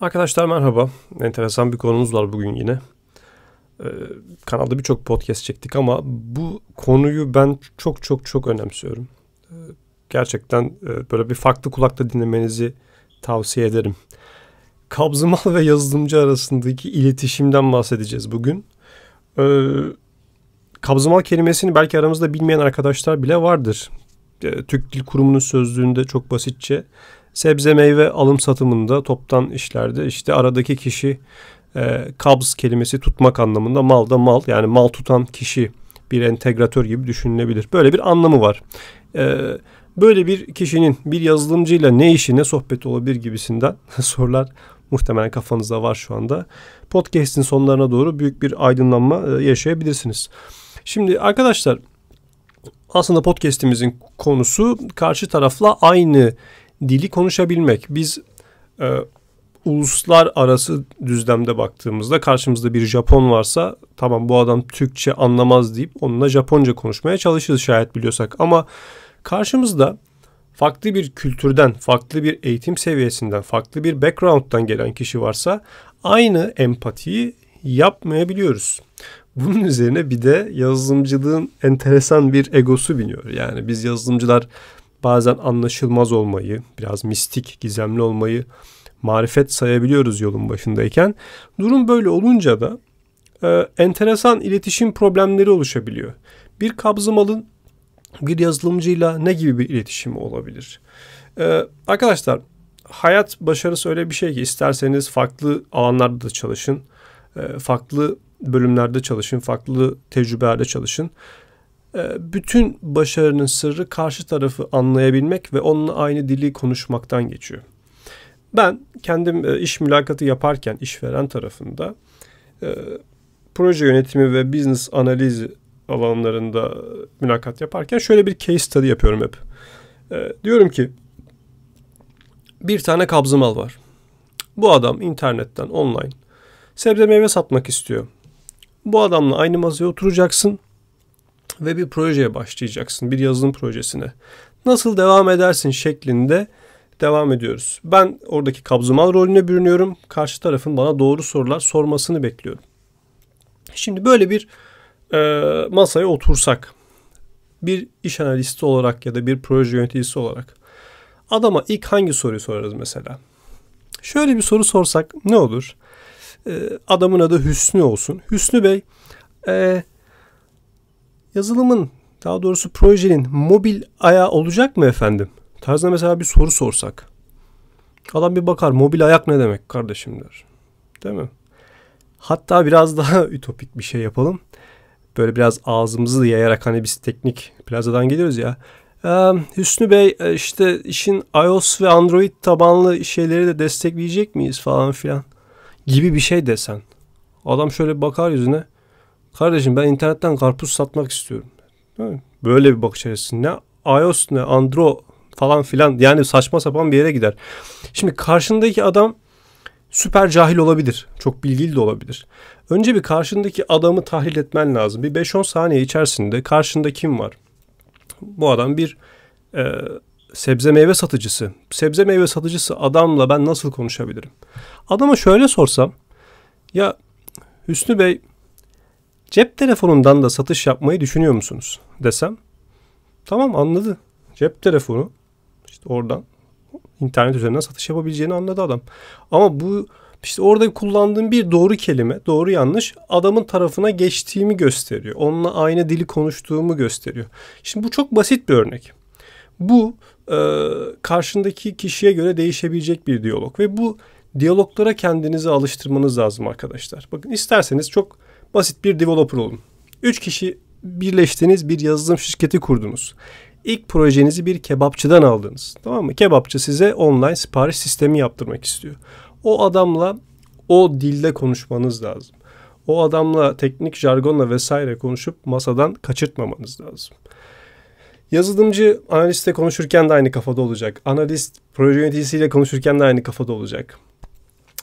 Arkadaşlar merhaba. Enteresan bir konumuz var bugün yine. Ee, kanalda birçok podcast çektik ama bu konuyu ben çok çok çok önemsiyorum. Ee, gerçekten e, böyle bir farklı kulakta dinlemenizi tavsiye ederim. Kabzımal ve yazılımcı arasındaki iletişimden bahsedeceğiz bugün. Ee, kabzımal kelimesini belki aramızda bilmeyen arkadaşlar bile vardır. Ee, Türk Dil Kurumu'nun sözlüğünde çok basitçe sebze meyve alım satımında toptan işlerde işte aradaki kişi e, kabz kelimesi tutmak anlamında mal da mal yani mal tutan kişi bir entegratör gibi düşünülebilir. Böyle bir anlamı var. E, böyle bir kişinin bir yazılımcıyla ne işi ne sohbeti olabilir gibisinden sorular muhtemelen kafanızda var şu anda. Podcast'in sonlarına doğru büyük bir aydınlanma e, yaşayabilirsiniz. Şimdi arkadaşlar aslında podcast'imizin konusu karşı tarafla aynı dili konuşabilmek. Biz e, uluslararası düzlemde baktığımızda karşımızda bir Japon varsa tamam bu adam Türkçe anlamaz deyip onunla Japonca konuşmaya çalışırız şayet biliyorsak. Ama karşımızda farklı bir kültürden, farklı bir eğitim seviyesinden, farklı bir background'dan gelen kişi varsa aynı empatiyi yapmayabiliyoruz. Bunun üzerine bir de yazılımcılığın enteresan bir egosu biniyor. Yani biz yazılımcılar bazen anlaşılmaz olmayı, biraz mistik, gizemli olmayı marifet sayabiliyoruz yolun başındayken. Durum böyle olunca da e, enteresan iletişim problemleri oluşabiliyor. Bir kabzımalın bir yazılımcıyla ne gibi bir iletişimi olabilir? E, arkadaşlar hayat başarısı öyle bir şey ki isterseniz farklı alanlarda da çalışın, e, farklı bölümlerde çalışın, farklı tecrübelerde çalışın. Ee, bütün başarının sırrı karşı tarafı anlayabilmek ve onunla aynı dili konuşmaktan geçiyor. Ben kendim e, iş mülakatı yaparken işveren tarafında e, proje yönetimi ve business analizi alanlarında mülakat yaparken şöyle bir case study yapıyorum hep. E, diyorum ki bir tane kabzımal var. Bu adam internetten online sebze meyve satmak istiyor. Bu adamla aynı masaya oturacaksın ve bir projeye başlayacaksın. Bir yazılım projesine. Nasıl devam edersin şeklinde devam ediyoruz. Ben oradaki kabzımal rolüne bürünüyorum. Karşı tarafın bana doğru sorular sormasını bekliyorum. Şimdi böyle bir e, masaya otursak bir iş analisti olarak ya da bir proje yöneticisi olarak adama ilk hangi soruyu sorarız mesela? Şöyle bir soru sorsak ne olur? E, adamın adı Hüsnü olsun. Hüsnü Bey e, yazılımın daha doğrusu projenin mobil ayağı olacak mı efendim? Tarzında mesela bir soru sorsak. Adam bir bakar mobil ayak ne demek kardeşim der. Değil mi? Hatta biraz daha ütopik bir şey yapalım. Böyle biraz ağzımızı yayarak hani biz teknik plazadan geliyoruz ya. Ee, Hüsnü Bey e, işte işin iOS ve Android tabanlı şeyleri de destekleyecek miyiz falan filan gibi bir şey desen. Adam şöyle bakar yüzüne. Kardeşim ben internetten karpuz satmak istiyorum. Böyle bir bakış açısı. Ne iOS ne Android falan filan yani saçma sapan bir yere gider. Şimdi karşındaki adam süper cahil olabilir. Çok bilgili de olabilir. Önce bir karşındaki adamı tahlil etmen lazım. Bir 5-10 saniye içerisinde karşında kim var? Bu adam bir e, sebze meyve satıcısı. Sebze meyve satıcısı adamla ben nasıl konuşabilirim? Adama şöyle sorsam ya Hüsnü Bey Cep telefonundan da satış yapmayı düşünüyor musunuz desem. Tamam anladı. Cep telefonu işte oradan internet üzerinden satış yapabileceğini anladı adam. Ama bu işte orada kullandığım bir doğru kelime, doğru yanlış adamın tarafına geçtiğimi gösteriyor. Onunla aynı dili konuştuğumu gösteriyor. Şimdi bu çok basit bir örnek. Bu e, karşındaki kişiye göre değişebilecek bir diyalog ve bu diyaloglara kendinizi alıştırmanız lazım arkadaşlar. Bakın isterseniz çok Basit bir developer olun. Üç kişi birleştiniz bir yazılım şirketi kurdunuz. İlk projenizi bir kebapçıdan aldınız. Tamam mı? Kebapçı size online sipariş sistemi yaptırmak istiyor. O adamla o dilde konuşmanız lazım. O adamla teknik jargonla vesaire konuşup masadan kaçırtmamanız lazım. Yazılımcı analistle konuşurken de aynı kafada olacak. Analist proje yöneticisiyle konuşurken de aynı kafada olacak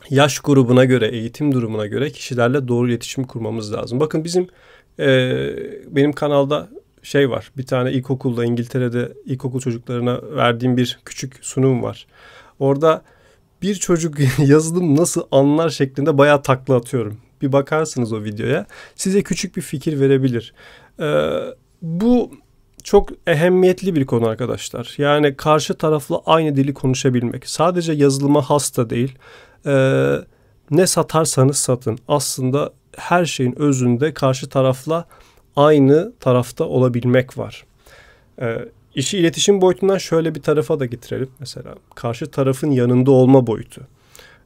yaş grubuna göre, eğitim durumuna göre kişilerle doğru iletişim kurmamız lazım. Bakın bizim e, benim kanalda şey var. Bir tane ilkokulda İngiltere'de ilkokul çocuklarına verdiğim bir küçük sunum var. Orada bir çocuk yazılım nasıl anlar şeklinde bayağı takla atıyorum. Bir bakarsınız o videoya. Size küçük bir fikir verebilir. Ee, bu çok ehemmiyetli bir konu arkadaşlar. Yani karşı tarafla aynı dili konuşabilmek. Sadece yazılıma hasta değil. Ee, ne satarsanız satın. Aslında her şeyin özünde karşı tarafla aynı tarafta olabilmek var. Ee, işi iletişim boyutundan şöyle bir tarafa da getirelim. Mesela karşı tarafın yanında olma boyutu.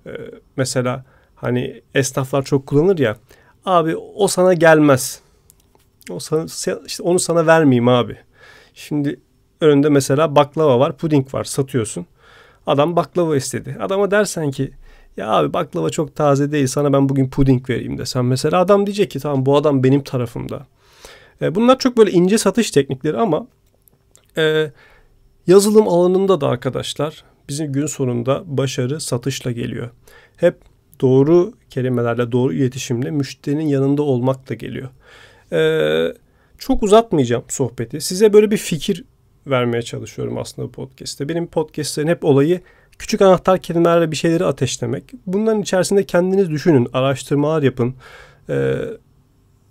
Ee, mesela hani esnaflar çok kullanır ya. Abi o sana gelmez. O sana, işte onu sana vermeyeyim abi. Şimdi önünde mesela baklava var, puding var satıyorsun. Adam baklava istedi. Adama dersen ki ya abi baklava çok taze değil sana ben bugün puding vereyim desem mesela adam diyecek ki tamam bu adam benim tarafımda. E, bunlar çok böyle ince satış teknikleri ama e, yazılım alanında da arkadaşlar bizim gün sonunda başarı satışla geliyor. Hep doğru kelimelerle, doğru iletişimle müşterinin yanında olmak da geliyor. Ee, çok uzatmayacağım sohbeti. Size böyle bir fikir vermeye çalışıyorum aslında bu podcast'te. Benim podcast'lerin hep olayı küçük anahtar kelimelerle bir şeyleri ateşlemek. Bunların içerisinde kendiniz düşünün, araştırmalar yapın. Ee,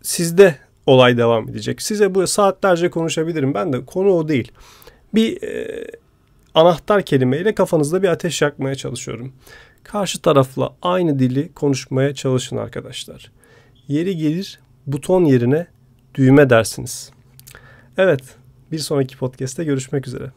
sizde olay devam edecek. Size bu saatlerce konuşabilirim. Ben de konu o değil. Bir e, anahtar kelimeyle kafanızda bir ateş yakmaya çalışıyorum. Karşı tarafla aynı dili konuşmaya çalışın arkadaşlar. Yeri gelir buton yerine düğme dersiniz. Evet, bir sonraki podcast'te görüşmek üzere.